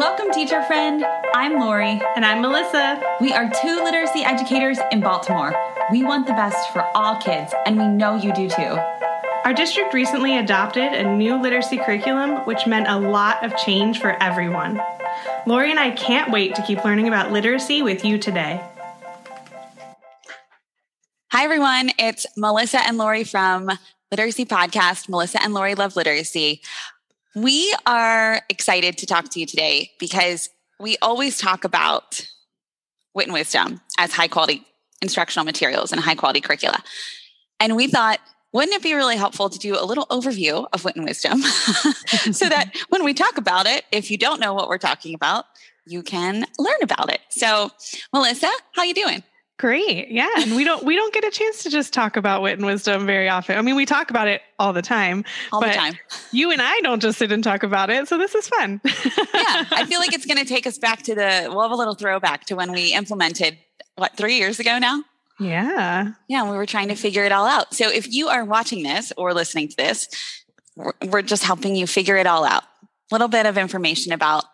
Welcome, teacher friend. I'm Lori. And I'm Melissa. We are two literacy educators in Baltimore. We want the best for all kids, and we know you do too. Our district recently adopted a new literacy curriculum, which meant a lot of change for everyone. Lori and I can't wait to keep learning about literacy with you today. Hi, everyone. It's Melissa and Lori from Literacy Podcast, Melissa and Lori Love Literacy. We are excited to talk to you today because we always talk about wit and wisdom as high quality instructional materials and high quality curricula. And we thought, wouldn't it be really helpful to do a little overview of wit and wisdom so that when we talk about it, if you don't know what we're talking about, you can learn about it. So, Melissa, how you doing? Great. Yeah. And we don't we don't get a chance to just talk about wit and wisdom very often. I mean, we talk about it all the time. All the time. You and I don't just sit and talk about it. So this is fun. yeah. I feel like it's gonna take us back to the we'll have a little throwback to when we implemented what three years ago now? Yeah. Yeah, we were trying to figure it all out. So if you are watching this or listening to this, we're just helping you figure it all out. A little bit of information about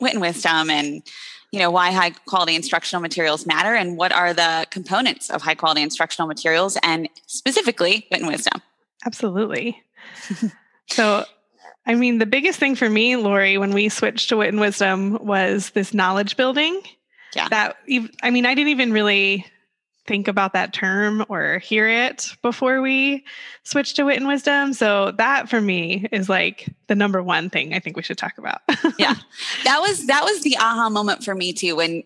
wit and wisdom and you know why high quality instructional materials matter and what are the components of high quality instructional materials and specifically wit and wisdom. Absolutely. So i mean the biggest thing for me lori when we switched to wit and wisdom was this knowledge building. Yeah. That i mean i didn't even really think about that term or hear it before we switch to wit and wisdom. So that for me is like the number one thing I think we should talk about. yeah. That was that was the aha moment for me too when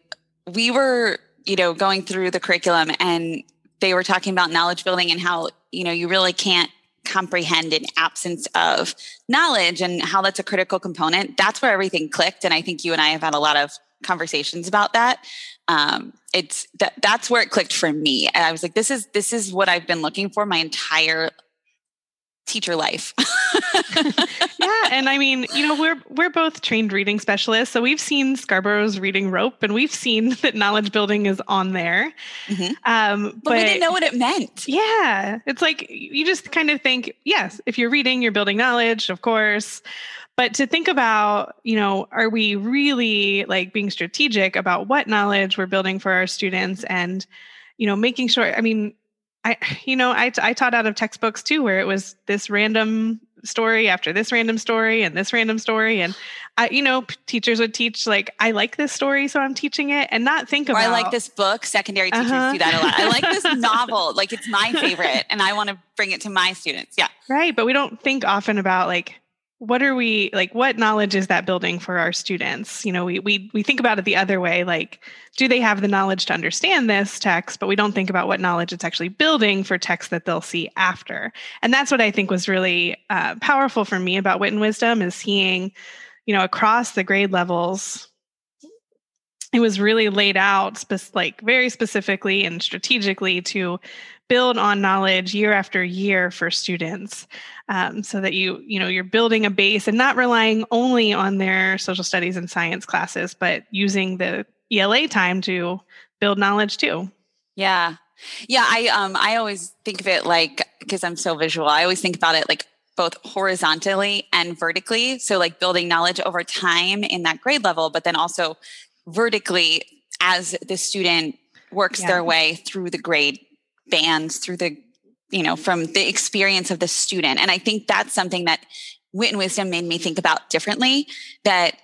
we were, you know, going through the curriculum and they were talking about knowledge building and how, you know, you really can't comprehend an absence of knowledge and how that's a critical component. That's where everything clicked and I think you and I have had a lot of conversations about that. Um, it's that that's where it clicked for me. And i was like this is this is what i've been looking for my entire teacher life. Yeah and i mean you know we're we're both trained reading specialists so we've seen scarborough's reading rope and we've seen that knowledge building is on there. Mm-hmm. um, but, but we didn't know what it meant. Yeah it's like you just kind of think yes if you're reading you're building knowledge of course but to think about you know are we really like being strategic about what knowledge we're building for our students and you know making sure i mean i you know i, I taught out of textbooks too where it was this random story after this random story and this random story. And I, you know teachers would teach like i like this story so i'm teaching it. And not think about or i like this book. Secondary teachers uh-huh. do that a lot. I like this novel. Like it's my favorite and i want to bring it to my students. Yeah. Right but we don't think often about like what are we like what knowledge is that building for our students? You know we we we think about it the other way like do they have the knowledge to understand this text? But we don't think about what knowledge it's actually building for text that they'll see after. And that's what i think was really uh, powerful for me about wit and wisdom is seeing you know across the grade levels it was really laid out like very specifically and strategically to build on knowledge year after year for students um, so that you you know you're building a base and not relying only on their social studies and science classes but using the ela time to build knowledge too. Yeah. Yeah i um i always think of it like because i'm so visual i always think about it like both horizontally and vertically. So like building knowledge over time in that grade level but then also vertically as the student works yeah. their way through the grade bands through the you know from the experience of the student. And i think that's something that wit and wisdom made me think about differently that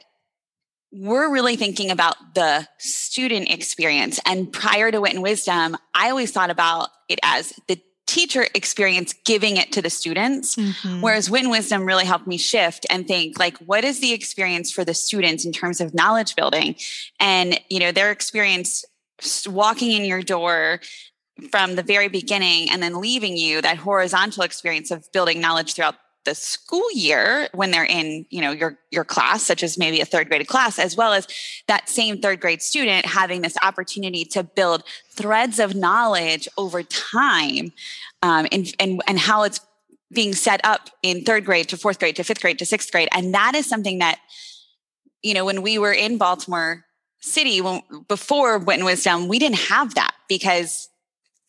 we're really thinking about the student experience. And prior to wit and wisdom i always thought about it as the teacher experience giving it to the students. Mm-hmm. whereas wit and wisdom really helped me shift and think like what is the experience for the students in terms of knowledge building? And you know their experience walking in your door from the very beginning and then leaving you that horizontal experience of building knowledge throughout the school year when they're in you know your your class such as maybe a third grade class as well as that same third grade student having this opportunity to build threads of knowledge over time um, and, and and how it's being set up in third grade to fourth grade to fifth grade to sixth grade. And that is something that you know when we were in baltimore city when, before wit was down we didn't have that because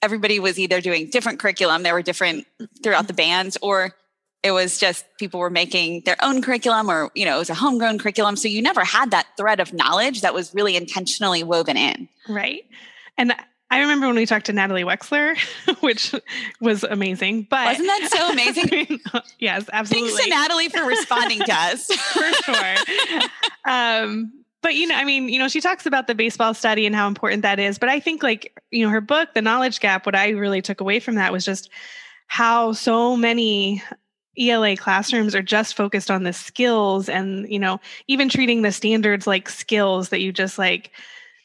everybody was either doing different curriculum, there were different throughout the bands, or it was just people were making their own curriculum or you know it was a homegrown curriculum so you never had that thread of knowledge that was really intentionally woven in right and I remember when we talked to Natalie Wexler, which was amazing. But wasn't that so amazing? I mean, yes, absolutely. Thanks to Natalie for responding to us. for sure. Um, but you know, I mean, you know, she talks about the baseball study and how important that is. But I think like, you know, her book, The Knowledge Gap, what I really took away from that was just how so many ELA classrooms are just focused on the skills and, you know, even treating the standards like skills that you just like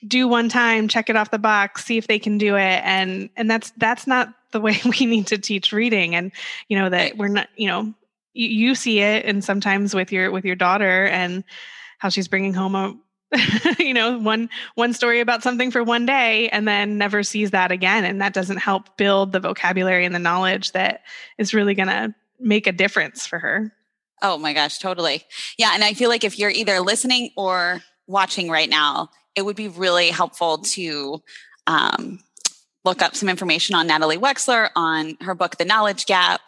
do one time, check it off the box, see if they can do it. And and that's that's not the way we need to teach reading. And, you know, that we're not, you know, you, you see it and sometimes with your with your daughter and how she's bringing home a you know one one story about something for one day and then never sees that again and that doesn't help build the vocabulary and the knowledge that is really going to make a difference for her. Oh my gosh, totally. Yeah. And I feel like if you're either listening or watching right now, it would be really helpful to um, look up some information on Natalie Wexler, on her book, The Knowledge Gap,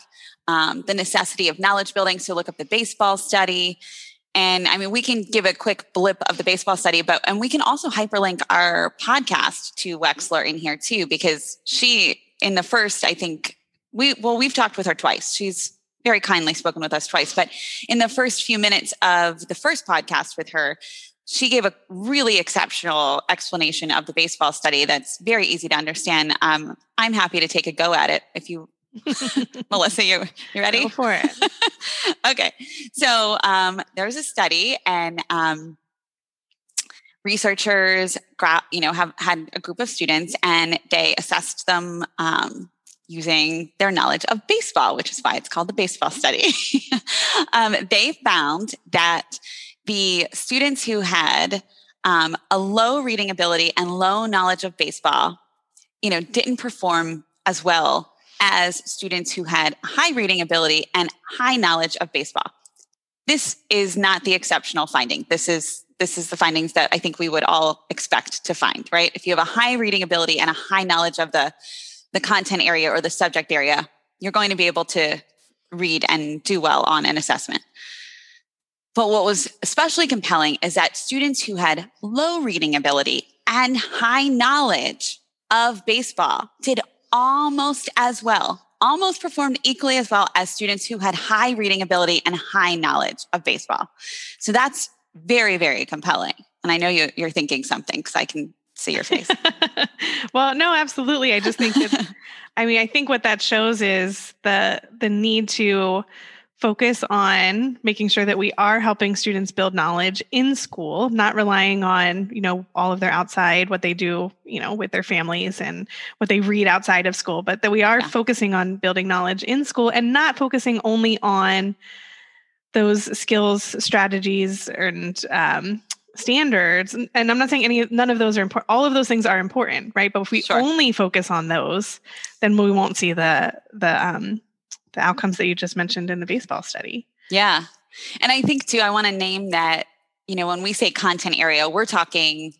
um, The Necessity of Knowledge Building. So look up the baseball study. And I mean, we can give a quick blip of the baseball study, but, and we can also hyperlink our podcast to Wexler in here too, because she, in the first, I think, we, well, we've talked with her twice. She's very kindly spoken with us twice. But in the first few minutes of the first podcast with her, she gave a really exceptional explanation of the baseball study that's very easy to understand. Um, I'm happy to take a go at it if you, Melissa, you you ready? Go for it. okay, so um, there was a study, and um, researchers, you know, have had a group of students, and they assessed them um, using their knowledge of baseball, which is why it's called the baseball study. um, they found that the students who had um, a low reading ability and low knowledge of baseball, you know, didn't perform as well as students who had high reading ability and high knowledge of baseball. This is not the exceptional finding. This is this is the findings that I think we would all expect to find, right? If you have a high reading ability and a high knowledge of the the content area or the subject area, you're going to be able to read and do well on an assessment. But what was especially compelling is that students who had low reading ability and high knowledge of baseball did almost as well, almost performed equally as well as students who had high reading ability and high knowledge of baseball. So that's very, very compelling. And I know you, are thinking something because I can see your face. well, no, absolutely. I just think that I mean, I think what that shows is the the need to focus on making sure that we are helping students build knowledge in school, not relying on, you know, all of their outside what they do, you know, with their families and what they read outside of school, but that we are yeah. focusing on building knowledge in school and not focusing only on those skills, strategies, and um, standards and i'm not saying any none of those are important all of those things are important right but if we sure. only focus on those then we won't see the the um the outcomes that you just mentioned in the baseball study yeah and i think too i want to name that you know when we say content area we're talking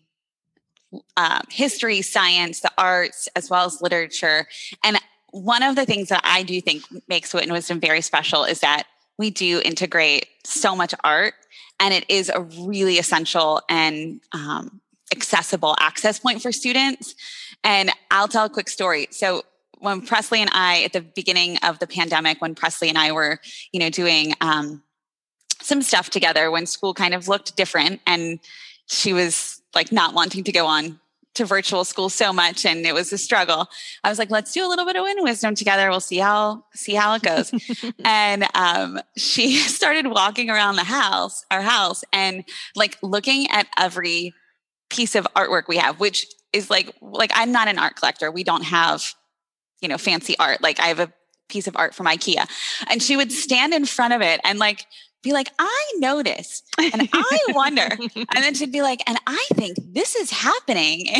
um, history science the arts as well as literature and one of the things that i do think makes wit and wisdom very special is that we do integrate so much art and it is a really essential and um, accessible access point for students. And I'll tell a quick story. So when Presley and I, at the beginning of the pandemic, when Presley and I were, you know, doing um, some stuff together, when school kind of looked different, and she was like not wanting to go on to virtual school so much and it was a struggle i was like let's do a little bit of Wit and Wisdom together. We'll see how see how it goes. And um, she started walking around the house our house and like looking at every piece of artwork we have which is like like i'm not an art collector. We don't have you know fancy art like i have a piece of art from ikea and she would stand in front of it and like be like, I notice and I wonder. and then she'd be like, and I think this is happening.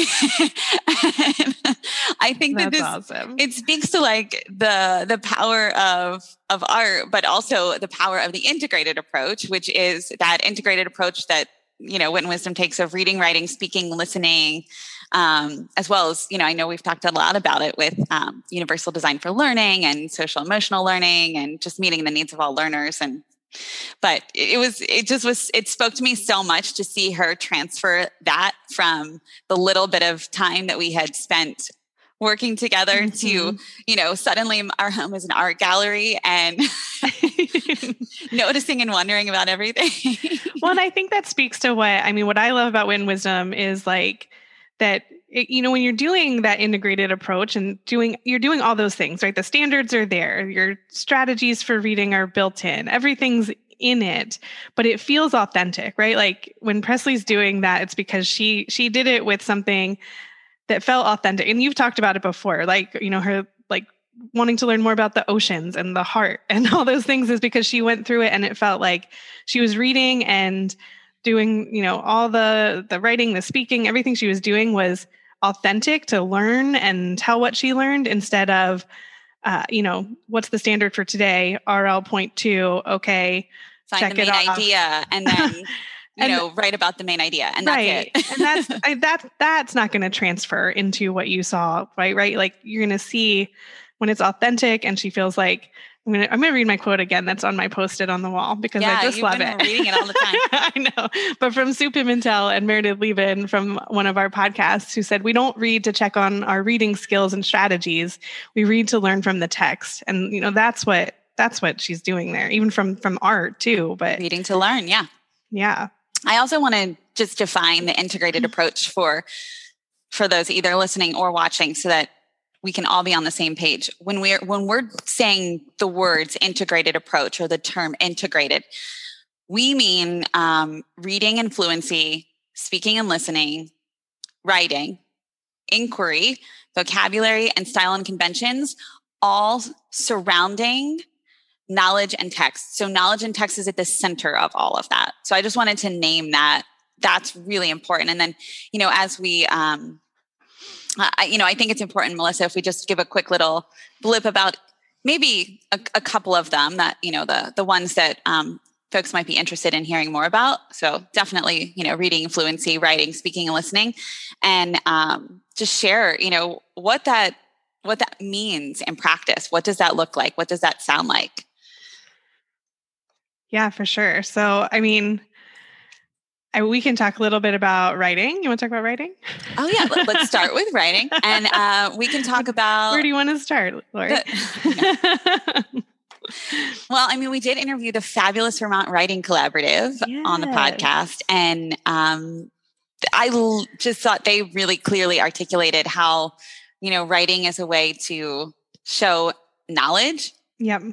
I think That's that this awesome. it speaks to like the the power of of art, but also the power of the integrated approach, which is that integrated approach that you know, Wit Wisdom takes of reading, writing, speaking, listening, um, as well as you know i know we've talked a lot about it with um, universal design for learning and social emotional learning and just meeting the needs of all learners and but it was it just was it spoke to me so much to see her transfer that from the little bit of time that we had spent working together mm-hmm. to you know suddenly our home is an art gallery and noticing and wondering about everything well and i think that speaks to what i mean what i love about Wit and Wisdom is like that it, you know when you're doing that integrated approach and doing you're doing all those things right? The standards are there. Your strategies for reading are built in. Everything's in it but it feels authentic right? Like when presley's doing that it's because she she did it with something that felt authentic. And you've talked about it before like you know her like wanting to learn more about the oceans and the heart and all those things is because she went through it and it felt like she was reading and doing you know all the the writing the speaking everything she was doing was authentic to learn and tell what she learned instead of uh, you know what's the standard for today? Rl point two okay find check the main idea and then you and, know write about the main idea and right. that's it. and that's I, that that's not going to transfer into what you saw right right? Like you're going to see when it's authentic and she feels like I'm gonna I'm gonna read my quote again. That's on my post-it on the wall because yeah, I just love it. Reading it all the time. I know, but from Sue Pimentel and Meredith Liben from one of our podcasts, who said we don't read to check on our reading skills and strategies. We read to learn from the text, and you know that's what that's what she's doing there, even from from art too. But reading to learn, yeah, yeah. I also want to just define the integrated mm-hmm. approach for for those either listening or watching so that we can all be on the same page. When we're when we're saying the words integrated approach or the term integrated, we mean um, reading and fluency, speaking and listening, writing, inquiry, vocabulary, and style and conventions, all surrounding knowledge and text. So knowledge and text is at the center of all of that. So I just wanted to name that. That's really important. And then, you know, as we, um, I, you know, I think it's important, Melissa, if we just give a quick little blip about maybe a, a couple of them that, you know, the the ones that um, folks might be interested in hearing more about. So definitely, you know, reading fluency, writing, speaking, and listening, and um, just share, you know, what that what that means in practice. What does that look like? What does that sound like? Yeah, for sure. So, I mean, We can talk a little bit about writing. You want to talk about writing? Oh yeah, Let, us start with writing, and uh, we can talk about. Where do you want to start, Lori? The, well, I mean, we did interview the fabulous Vermont Writing Collaborative yes. on the podcast, and um, I l- just thought they really clearly articulated how you know writing is a way to show knowledge. Yep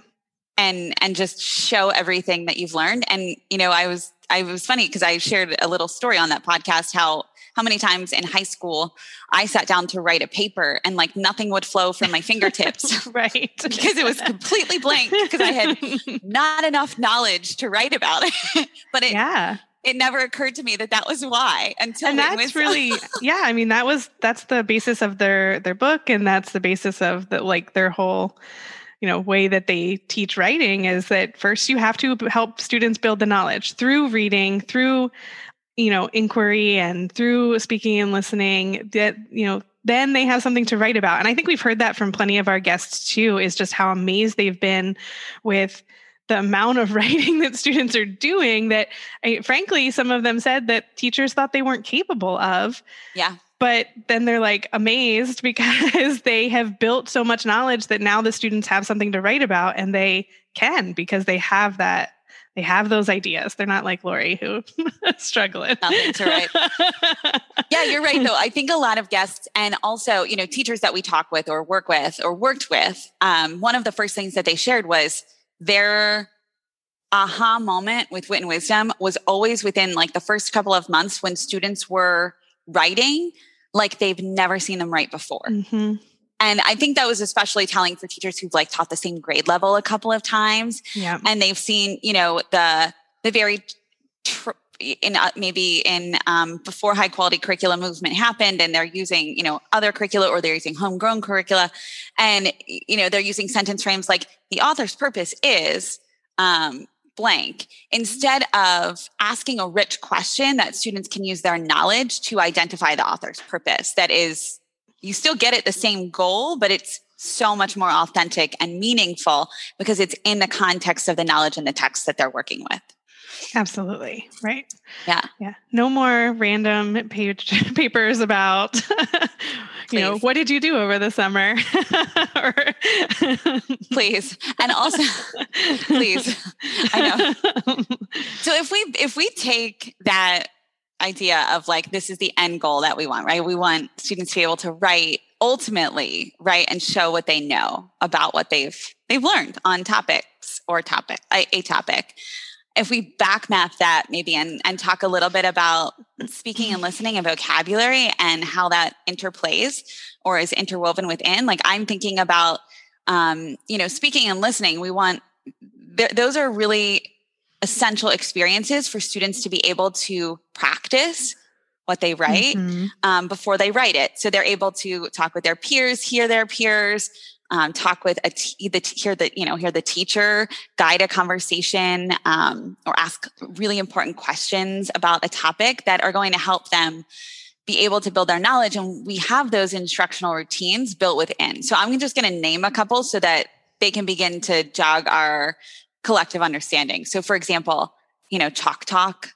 and and just show everything that you've learned and you know i was i was funny because i shared a little story on that podcast how how many times in high school i sat down to write a paper and like nothing would flow from my fingertips right. because it was completely blank because i had not enough knowledge to write about it. But it yeah. it never occurred to me that that was why until and that's was, really yeah i mean that was that's the basis of their their book and that's the basis of the like their whole you know way that they teach writing is that first you have to help students build the knowledge through reading through you know inquiry and through speaking and listening that you know then they have something to write about. And i think we've heard that from plenty of our guests too is just how amazed they've been with the amount of writing that students are doing that I, frankly some of them said that teachers thought they weren't capable of yeah but then they're like amazed because they have built so much knowledge that now the students have something to write about and they can because they have that they have those ideas. They're not like lori who struggling. Nothing to write. Yeah you're right though. I think a lot of guests and also you know teachers that we talk with or work with or worked with um, one of the first things that they shared was their aha moment with wit and wisdom was always within like the first couple of months when students were writing like they've never seen them write before. Mm-hmm. And I think that was especially telling for teachers who've like taught the same grade level a couple of times. Yeah. And they've seen, you know, the, the very, tr- in uh, maybe in um, before high quality curricula movement happened and they're using you know other curricula or they're using homegrown curricula and you know they're using sentence frames like the author's purpose is um, blank. Instead of asking a rich question that students can use their knowledge to identify the author's purpose that is you still get it the same goal but it's so much more authentic and meaningful because it's in the context of the knowledge and the text that they're working with Absolutely. Right. Yeah. Yeah. No more random page papers about you know, what did you do over the summer? please. And also please. I know. So if we if we take that idea of like this is the end goal that we want, right? We want students to be able to write ultimately, right, and show what they know about what they've they've learned on topics or topic a, a topic if we back map that maybe and, and talk a little bit about speaking and listening and vocabulary and how that interplays or is interwoven within like i'm thinking about um, you know speaking and listening we want th- those are really essential experiences for students to be able to practice what they write mm-hmm. um, before they write it so they're able to talk with their peers hear their peers um, talk with a t- the t- hear the you know hear the teacher guide a conversation um, or ask really important questions about a topic that are going to help them be able to build their knowledge. And we have those instructional routines built within. So i'm just going to name a couple so that they can begin to jog our collective understanding. So for example you know chalk talk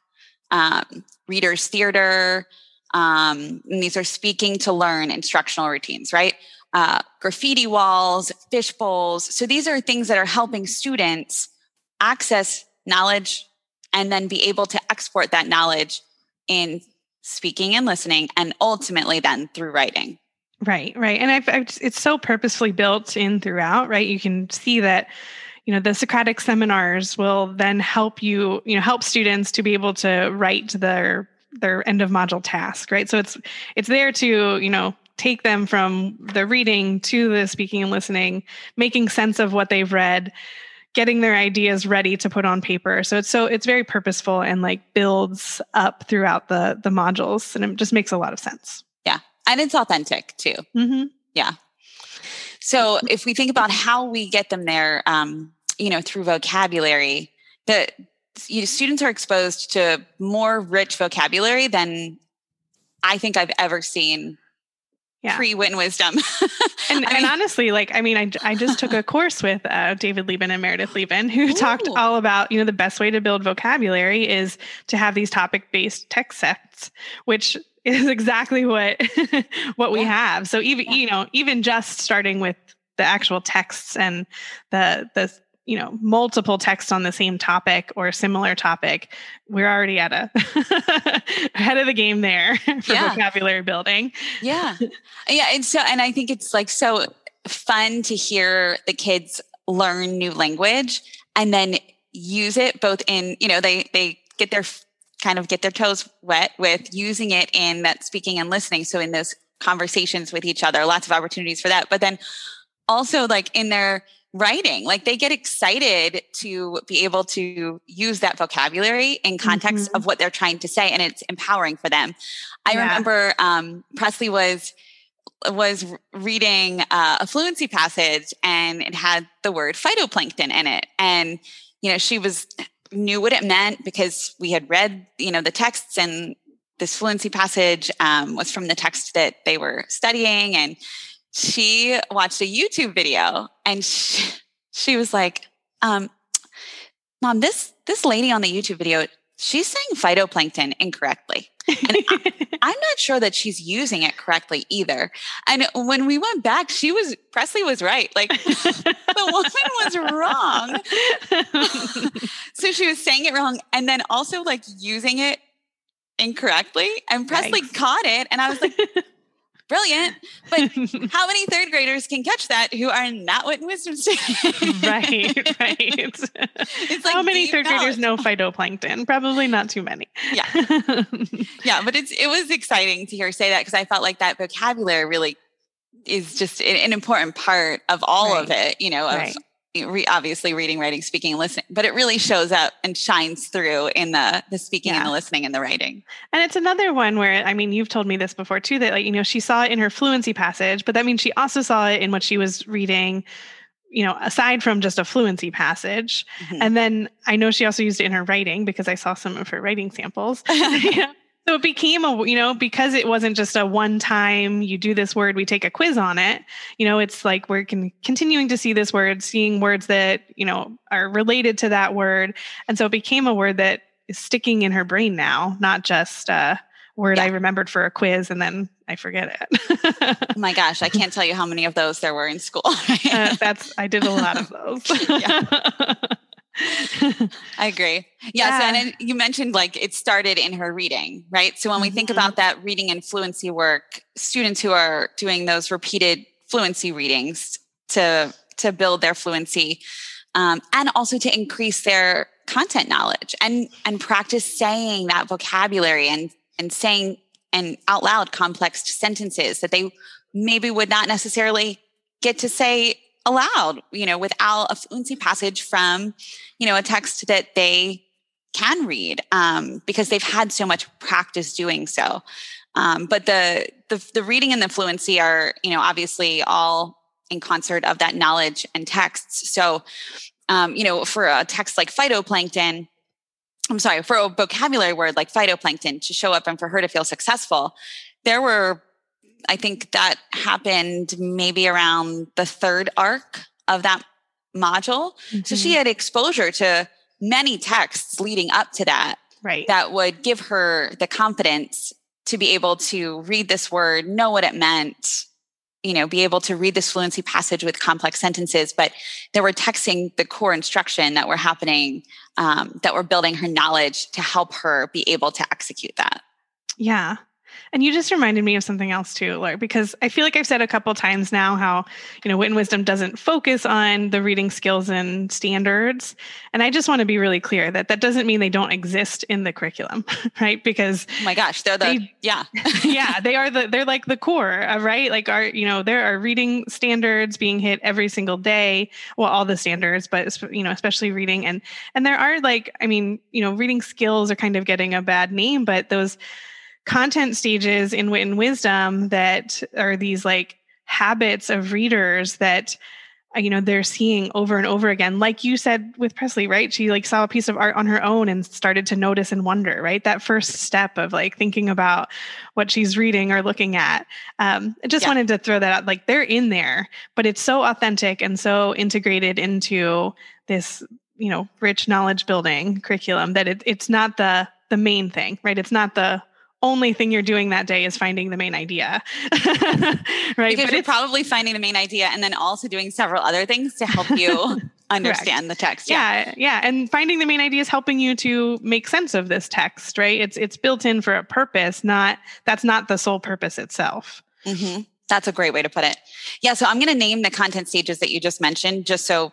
um, readers theater um, these are speaking to learn instructional routines right uh, graffiti walls, fish bowls. So these are things that are helping students access knowledge and then be able to export that knowledge in speaking and listening and ultimately then through writing. Right, right. And I've, I've, it's so purposefully built in throughout, right? You can see that you know the socratic seminars will then help you you know help students to be able to write their their end of module task right so it's it's there to you know take them from the reading to the speaking and listening, making sense of what they've read, getting their ideas ready to put on paper. So it's so it's very purposeful and like builds up throughout the the modules, and it just makes a lot of sense. Yeah, and it's authentic too. Mm-hmm. Yeah. So if we think about how we get them there, um, you know, through vocabulary, the you know, students are exposed to more rich vocabulary than I think I've ever seen yeah. pre-Wit and Wisdom. and, and honestly, like, I mean, I, I just took a course with uh, David Liben and Meredith Liben, who Ooh. talked all about, you know, the best way to build vocabulary is to have these topic-based text sets, which is exactly what what we have. So even yeah. you know, even just starting with the actual texts and the the you know multiple texts on the same topic or similar topic we're already at a ahead of the game there for yeah. vocabulary building yeah yeah and so and i think it's like so fun to hear the kids learn new language and then use it both in you know they they get their kind of get their toes wet with using it in that speaking and listening so in those conversations with each other lots of opportunities for that but then also like in their writing. Like they get excited to be able to use that vocabulary in context mm-hmm. of what they're trying to say, and it's empowering for them. I yeah. remember um, Presley was was reading uh, a fluency passage, and it had the word phytoplankton in it, and you know she was knew what it meant because we had read you know the texts and this fluency passage um, was from the text that they were studying and she watched a YouTube video and she, she was like, um, Mom, this this lady on the YouTube video, she's saying phytoplankton incorrectly. And I, am not sure that she's using it correctly either. And when we went back, she was Presley was right. Like the woman was wrong. so she was saying it wrong and then also like using it incorrectly. And Presley caught it. And I was like, brilliant. But how many third graders can catch that who are not what wisdom statement? right, right. It's like how many third knowledge. graders know phytoplankton? Probably not too many. Yeah, yeah. But it's it was exciting to hear say that because I felt like that vocabulary really is just an important part of all right. of it. You know, of right re- obviously reading, writing, speaking, listening, but it really shows up and shines through in the the speaking yeah. and the listening and the writing. And it's another one where I mean, you've told me this before too that like you know she saw it in her fluency passage, but that means she also saw it in what she was reading you know, aside from just a fluency passage. Mhm. And then I know she also used it in her writing because I saw some of her writing samples. Yeah. So it became a, you know, because it wasn't just a one time you do this word, we take a quiz on it. You know, it's like we're con- continuing to see this word, seeing words that, you know, are related to that word. And so it became a word that is sticking in her brain now, not just a word I remembered for a quiz and then I forget it. Oh my gosh, I can't tell you how many of those there were in school. Uh, that's, I did a lot of those. I agree. Yes, Yeah. and then you mentioned like it started in her reading, right? So when we think Mhm. about that reading and fluency work, students who are doing those repeated fluency readings to to build their fluency, um, and also to increase their content knowledge and and practice saying that vocabulary and and saying and out loud complex sentences that they maybe would not necessarily get to say aloud, you know, without a fluency passage from, you know, a text that they can read um, because they've had so much practice doing so. Um, but the, the the reading and the fluency are, you know, obviously all in concert of that knowledge and texts. So, um, you know, for a text like phytoplankton, I'm sorry, for a vocabulary word like phytoplankton to show up and for her to feel successful, there were, I think that happened maybe around the third arc of that module. So she Mhm. had exposure to many texts leading up to that right. that would give her the confidence to be able to read this word, know what it meant, you know, be able to read this fluency passage with complex sentences. But they were texting the core instruction that were happening, um, that were building her knowledge to help her be able to execute that. Yeah. And you just reminded me of something else too, Laura, because I feel like I've said a couple times now how, you know, Wit and Wisdom doesn't focus on the reading skills and standards. And I just want to be really clear that that doesn't mean they don't exist in the curriculum, right? Because Oh my gosh, they're the, They- yeah. yeah, they are the they're like the core, right? Like our, you know, there are reading standards being hit every single day. Well, all the standards, but you know, especially reading and and there are like, I mean, you know, reading skills are kind of getting a bad name, but those content stages in wit and wisdom that are these like habits of readers that uh, you know they're seeing over and over again. Like you said with presley right? She like saw a piece of art on her own and started to notice and wonder right? That first step of like thinking about what she's reading or looking at. Um, i just Yeah. wanted to throw that out like they're in there but it's so authentic and so integrated into this you know rich knowledge building curriculum that it, it's not the the main thing right? It's not the only thing you're doing that day is finding the main idea right Because but you're probably finding the main idea and then also doing several other things to help you understand the text. yeah yeah and finding the main idea is helping you to make sense of this text right it's it's built in for a purpose not that's not the sole purpose itself hmm That's a great way to put it. Yeah. So I'm going to name the content stages that you just mentioned, just so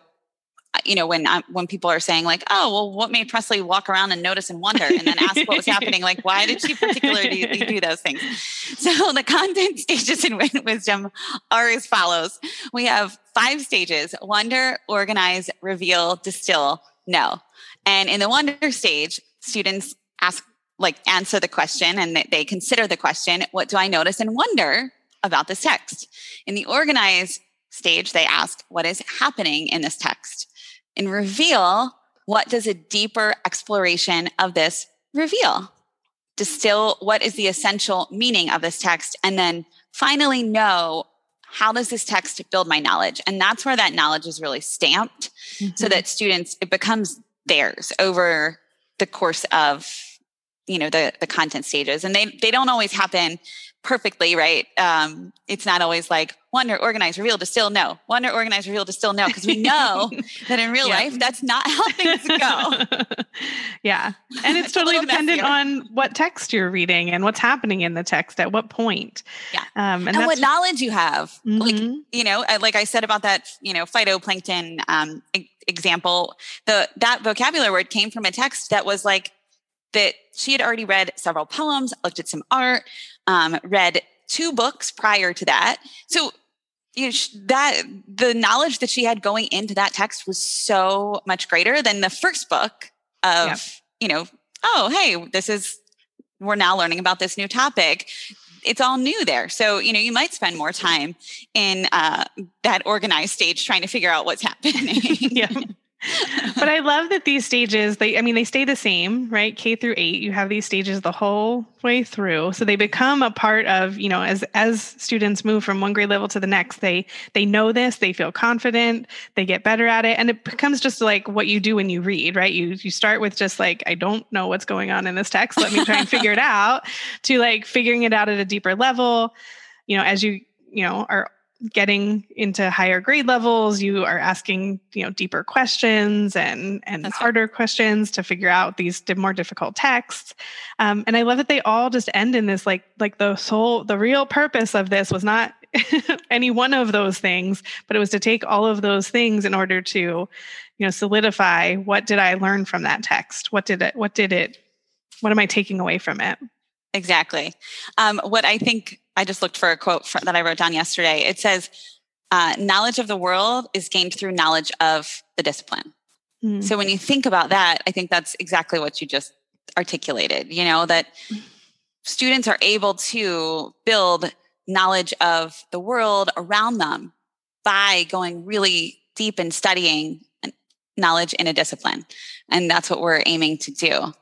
you know when i when people are saying like, "Oh, well, what made Presley walk around and notice and wonder," and then ask what was happening, like, why did she particularly do those things? So the content stages in Wisdom are as follows: We have five stages: wonder, organize, reveal, distill, know. And in the wonder stage, students ask like answer the question and they- they consider the question what do i notice and wonder about this text? In the organize stage they ask what is happening in this text in reveal what does a deeper exploration of this reveal? Distill what is the essential meaning of this text and then finally know how does this text build my knowledge? And that's where that knowledge is really stamped so mm-hmm. that students it becomes theirs over the course of you know the the content stages. And they they don't always happen perfectly right um it's not always like wonder organize reveal distill know wonder organize reveal distill know because we know that in real Yeah. life that's not how things go yeah and it's It's totally dependent messier. on what text you're reading and what's happening in the text at what point Yeah. um and, and, what knowledge you have like Mhm. you know like i said about that you know phytoplankton um, example the that vocabulary word came from a text that was like that she had already read several poems looked at some art um, read two books prior to that so you know, that the knowledge that she had going into that text was so much greater than the first book of Yep. you know oh hey this is we're now learning about this new topic it's all new there. So, you know, you might spend more time in uh, that organized stage trying to figure out what's happening. yeah but I love that these stages, they, I mean, they stay the same, right? K through eight, you have these stages the whole way through. So they become a part of, you know, as, as students move from one grade level to the next, they, they know this, they feel confident, they get better at it. And it becomes just like what you do when you read, right? You, you start with just like, I don't know what's going on in this text. Let me try and figure it out to like figuring it out at a deeper level. You know, as you, you know, are getting into higher grade levels you are asking you know deeper questions and and That's harder right. questions to figure out these more difficult texts. Um, and i love that they all just end in this like like the whole the real purpose of this was not any one of those things but it was to take all of those things in order to you know solidify what did i learn from that text? What did it what did it what am i taking away from it? Exactly. Um, what i think I just looked for a quote for, that I wrote down yesterday. It says, uh, knowledge of the world is gained through knowledge of the discipline. Mm. So when you think about that, I think that's exactly what you just articulated, you know, that students are able to build knowledge of the world around them by going really deep and studying knowledge in a discipline. And that's what we're aiming to do.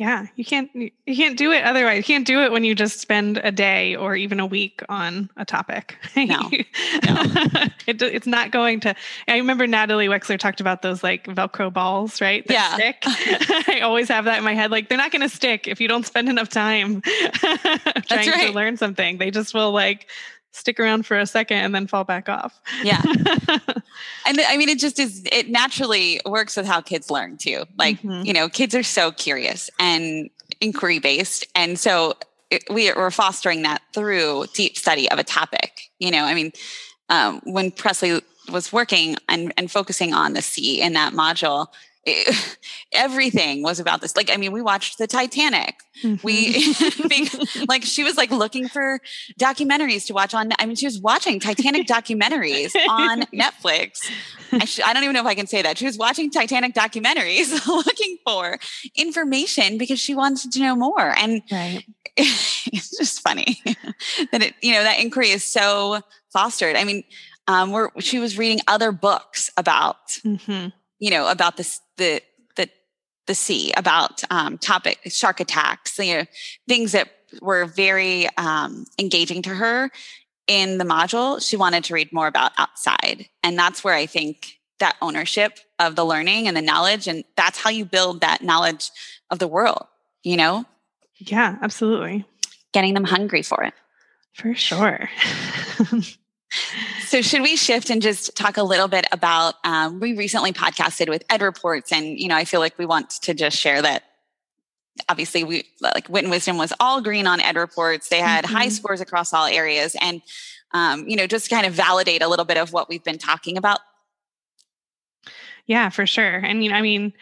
Yeah, you can't you can't do it otherwise. You can't do it when you just spend a day or even a week on a topic. No, no. it, it's not going to. I remember Natalie Wexler talked about those like Velcro balls, right? That yeah. stick. I always have that in my head. Like they're not going to stick if you don't spend enough time trying right. to learn something. They just will like stick around for a second and then fall back off. Yeah. and I mean, it just is, it naturally works with how kids learn too. Like, mm-hmm. you know, kids are so curious and inquiry based. And so it, we, we're fostering that through deep study of a topic. You know, I mean, um, when Presley was working and, and focusing on the sea in that module, it, everything was about this. Like, I mean, we watched the Titanic. Mm-hmm. We like she was like looking for documentaries to watch on. I mean, she was watching Titanic documentaries on Netflix. I, sh- I don't even know if I can say that. She was watching Titanic documentaries, looking for information because she wanted to know more. And right. it's just funny that it, you know, that inquiry is so fostered. I mean, um, we're, she was reading other books about. Mm-hmm you know, about this, the, the, the sea, about um, topic, shark attacks, you know, things that were very um, engaging to her in the module. She wanted to read more about outside. And that's where I think that ownership of the learning and the knowledge, and that's how you build that knowledge of the world, you know? Yeah, absolutely. Getting them hungry for it. For sure. So, should we shift and just talk a little bit about? Um, we recently podcasted with Ed Reports, and you know, I feel like we want to just share that. Obviously, we like Wit and Wisdom was all green on Ed Reports. They had mm-hmm. high scores across all areas, and um, you know, just kind of validate a little bit of what we've been talking about. Yeah, for sure. I mean, I mean,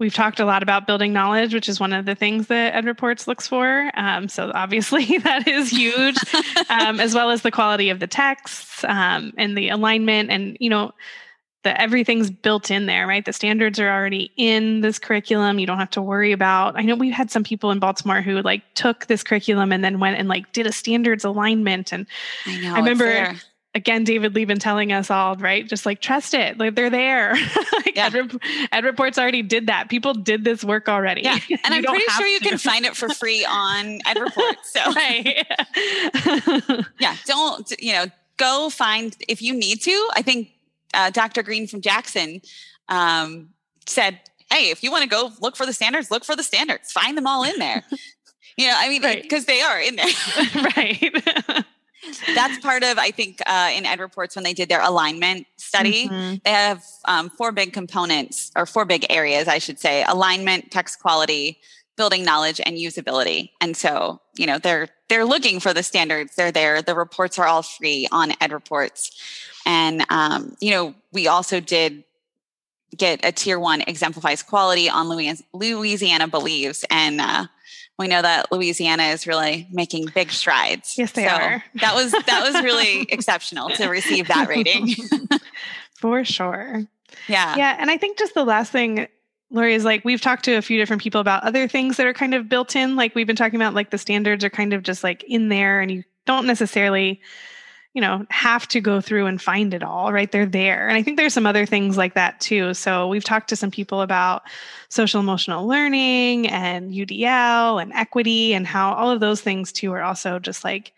We've talked a lot about building knowledge, which is one of the things that Ed Reports looks for. Um, so obviously that is huge, um, as well as the quality of the texts um, and the alignment, and you know, the everything's built in there, right? The standards are already in this curriculum. You don't have to worry about. I know we had some people in Baltimore who like took this curriculum and then went and like did a standards alignment, and I know. I remember again, David Liben telling us all, right? Just like trust it. Like they're there. like yeah. Ed, Ed, Reports already did that. People did this work already. Yeah. And I'm pretty sure you to. can find it for free on Ed Reports. So yeah. Don't, you know, go find if you need to. I think uh, Dr. Green from Jackson um, said, Hey, if you want to go look for the standards, look for the standards. Find them all in there. you know, I mean, because right. they are in there. right that's part of i think uh, in ed reports when they did their alignment study mm-hmm. they have um, four big components or four big areas i should say alignment text quality building knowledge and usability. And so you know they're they're looking for the standards. They're there. The reports are all free on ed reports. And um, you know we also did get a tier one exemplifies quality on louisiana believes. And uh, we know that Louisiana is really making big strides. Yes, they so are. that was that was really exceptional to receive that rating. For sure. Yeah. Yeah. And I think just the last thing Lori is like, we've talked to a few different people about other things that are kind of built in. Like we've been talking about, like the standards are kind of just like in there and you don't necessarily, you know, have to go through and find it all, right? They're there. And I think there's some other things like that too. So we've talked to some people about social emotional learning and UDL and equity and how all of those things too are also just like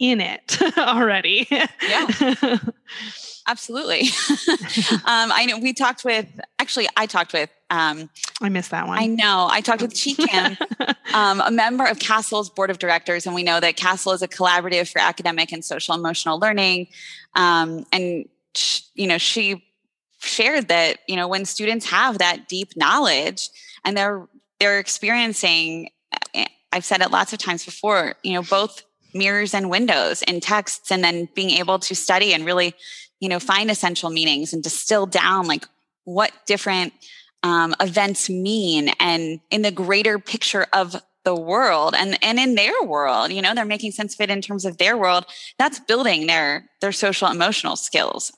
in it already. Yeah. Absolutely. um, I know we talked with, actually, I talked with. Um, I missed that one. I know. I talked with Chi Kim, um, a member of CASEL's board of directors, and we know that CASEL is a collaborative for academic and social emotional learning. Um, and, you know, she shared that, you know, when students have that deep knowledge and they're, they're experiencing, eh, I've said it lots of times before, you know, both mirrors and windows in texts and then being able to study and really you know find essential meanings and distill down like what different um, events mean and in the greater picture of the world and and in their world you know they're making sense of it in terms of their world. That's building their their social emotional skills.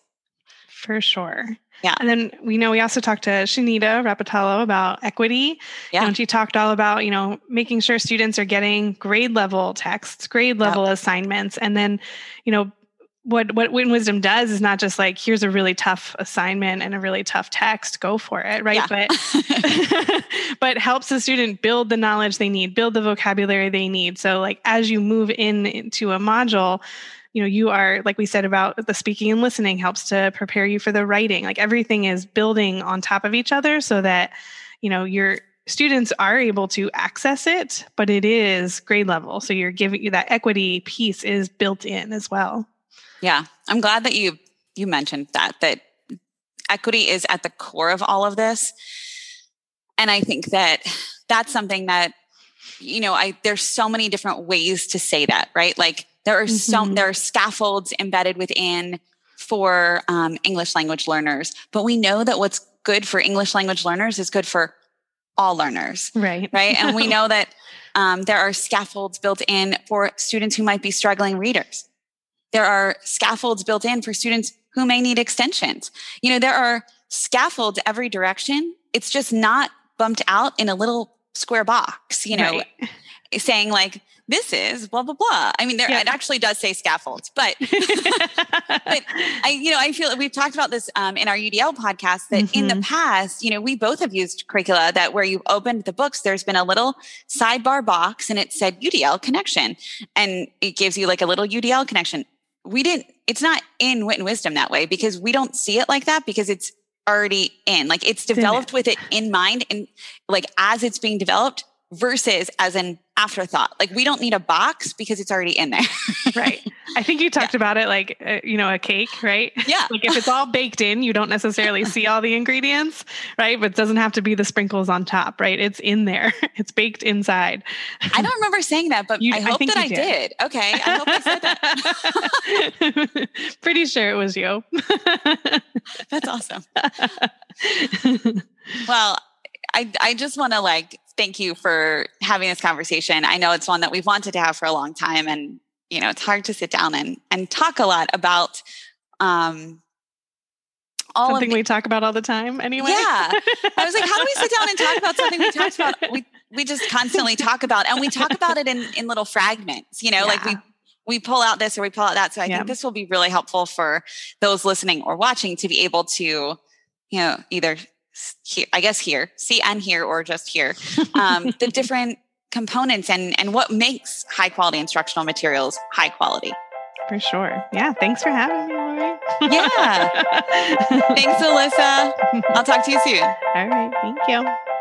For sure yeah. And then we know we also talked to Shanita Rapatello about equity. Yeah. And she talked all about, you know, making sure students are getting grade level texts, grade level yep. assignments, and then, you know, what what Wit and Wisdom does is not just like here's a really tough assignment and a really tough text, go for it, right? Yeah. But but helps the student build the knowledge they need, build the vocabulary they need. So like as you move in into a module, you know, you are like we said about the speaking and listening helps to prepare you for the writing. Like everything is building on top of each other so that you know your students are able to access it, but it is grade level. So you're giving you that equity piece is built in as well. Yeah, I'm glad that you you mentioned that that equity is at the core of all of this. And I think that that's something that you know, I there's so many different ways to say that, right? Like there are mm-hmm. some there are scaffolds embedded within for um, English language learners, but we know that what's good for English language learners is good for all learners, right? Right, and we know that um, there are scaffolds built in for students who might be struggling readers there are scaffolds built in for students who may need extensions. You know, there are scaffolds every direction. It's just not bumped out in a little square box, you know, right. Saying like, this is blah blah blah. I mean, there yeah. it actually does say scaffolds, but but I you know I feel we've talked about this um, in our UDL podcast that mm-hmm. in the mm-hmm. past, you know, we both have used curricula that where you opened the books, there's been a little sidebar box and it said UDL connection, and it gives you like a little UDL connection we didn't it's not in wit and wisdom that way because we don't see it like that because it's already in like it's developed with it in mind and like as it's being developed versus as an afterthought. Like we don't need a box because it's already in there. right. I think you talked yeah. about it like uh, you know a cake, right? Yeah. like if it's all baked in, you don't necessarily see all the ingredients, right? But it doesn't have to be the sprinkles on top, right? It's in there. It's baked inside. I don't remember saying that, but you, I hope I that I did. did. Okay. I hope I said that. Pretty sure it was you. That's awesome. well, I I just want to like thank you for having this conversation. I know it's one that we've wanted to have for a long time, and you know it's hard to sit down and and talk a lot about. Um, all something the, we talk about all the time anyway. Yeah. I was like, how do we sit down and talk about something we talked about? We we just constantly talk about and we talk about it in, in little fragments, you know, yeah. like we we pull out this or we pull out that. So I yeah. think this will be really helpful for those listening or watching to be able to, you know, either hear, I guess hear, see and hear, or just hear, um, the different components and and what makes high quality instructional materials high quality. For sure. Yeah. Thanks for having me, Lori. yeah. thanks, Alyssa. I'll talk to you soon. All right. Thank you.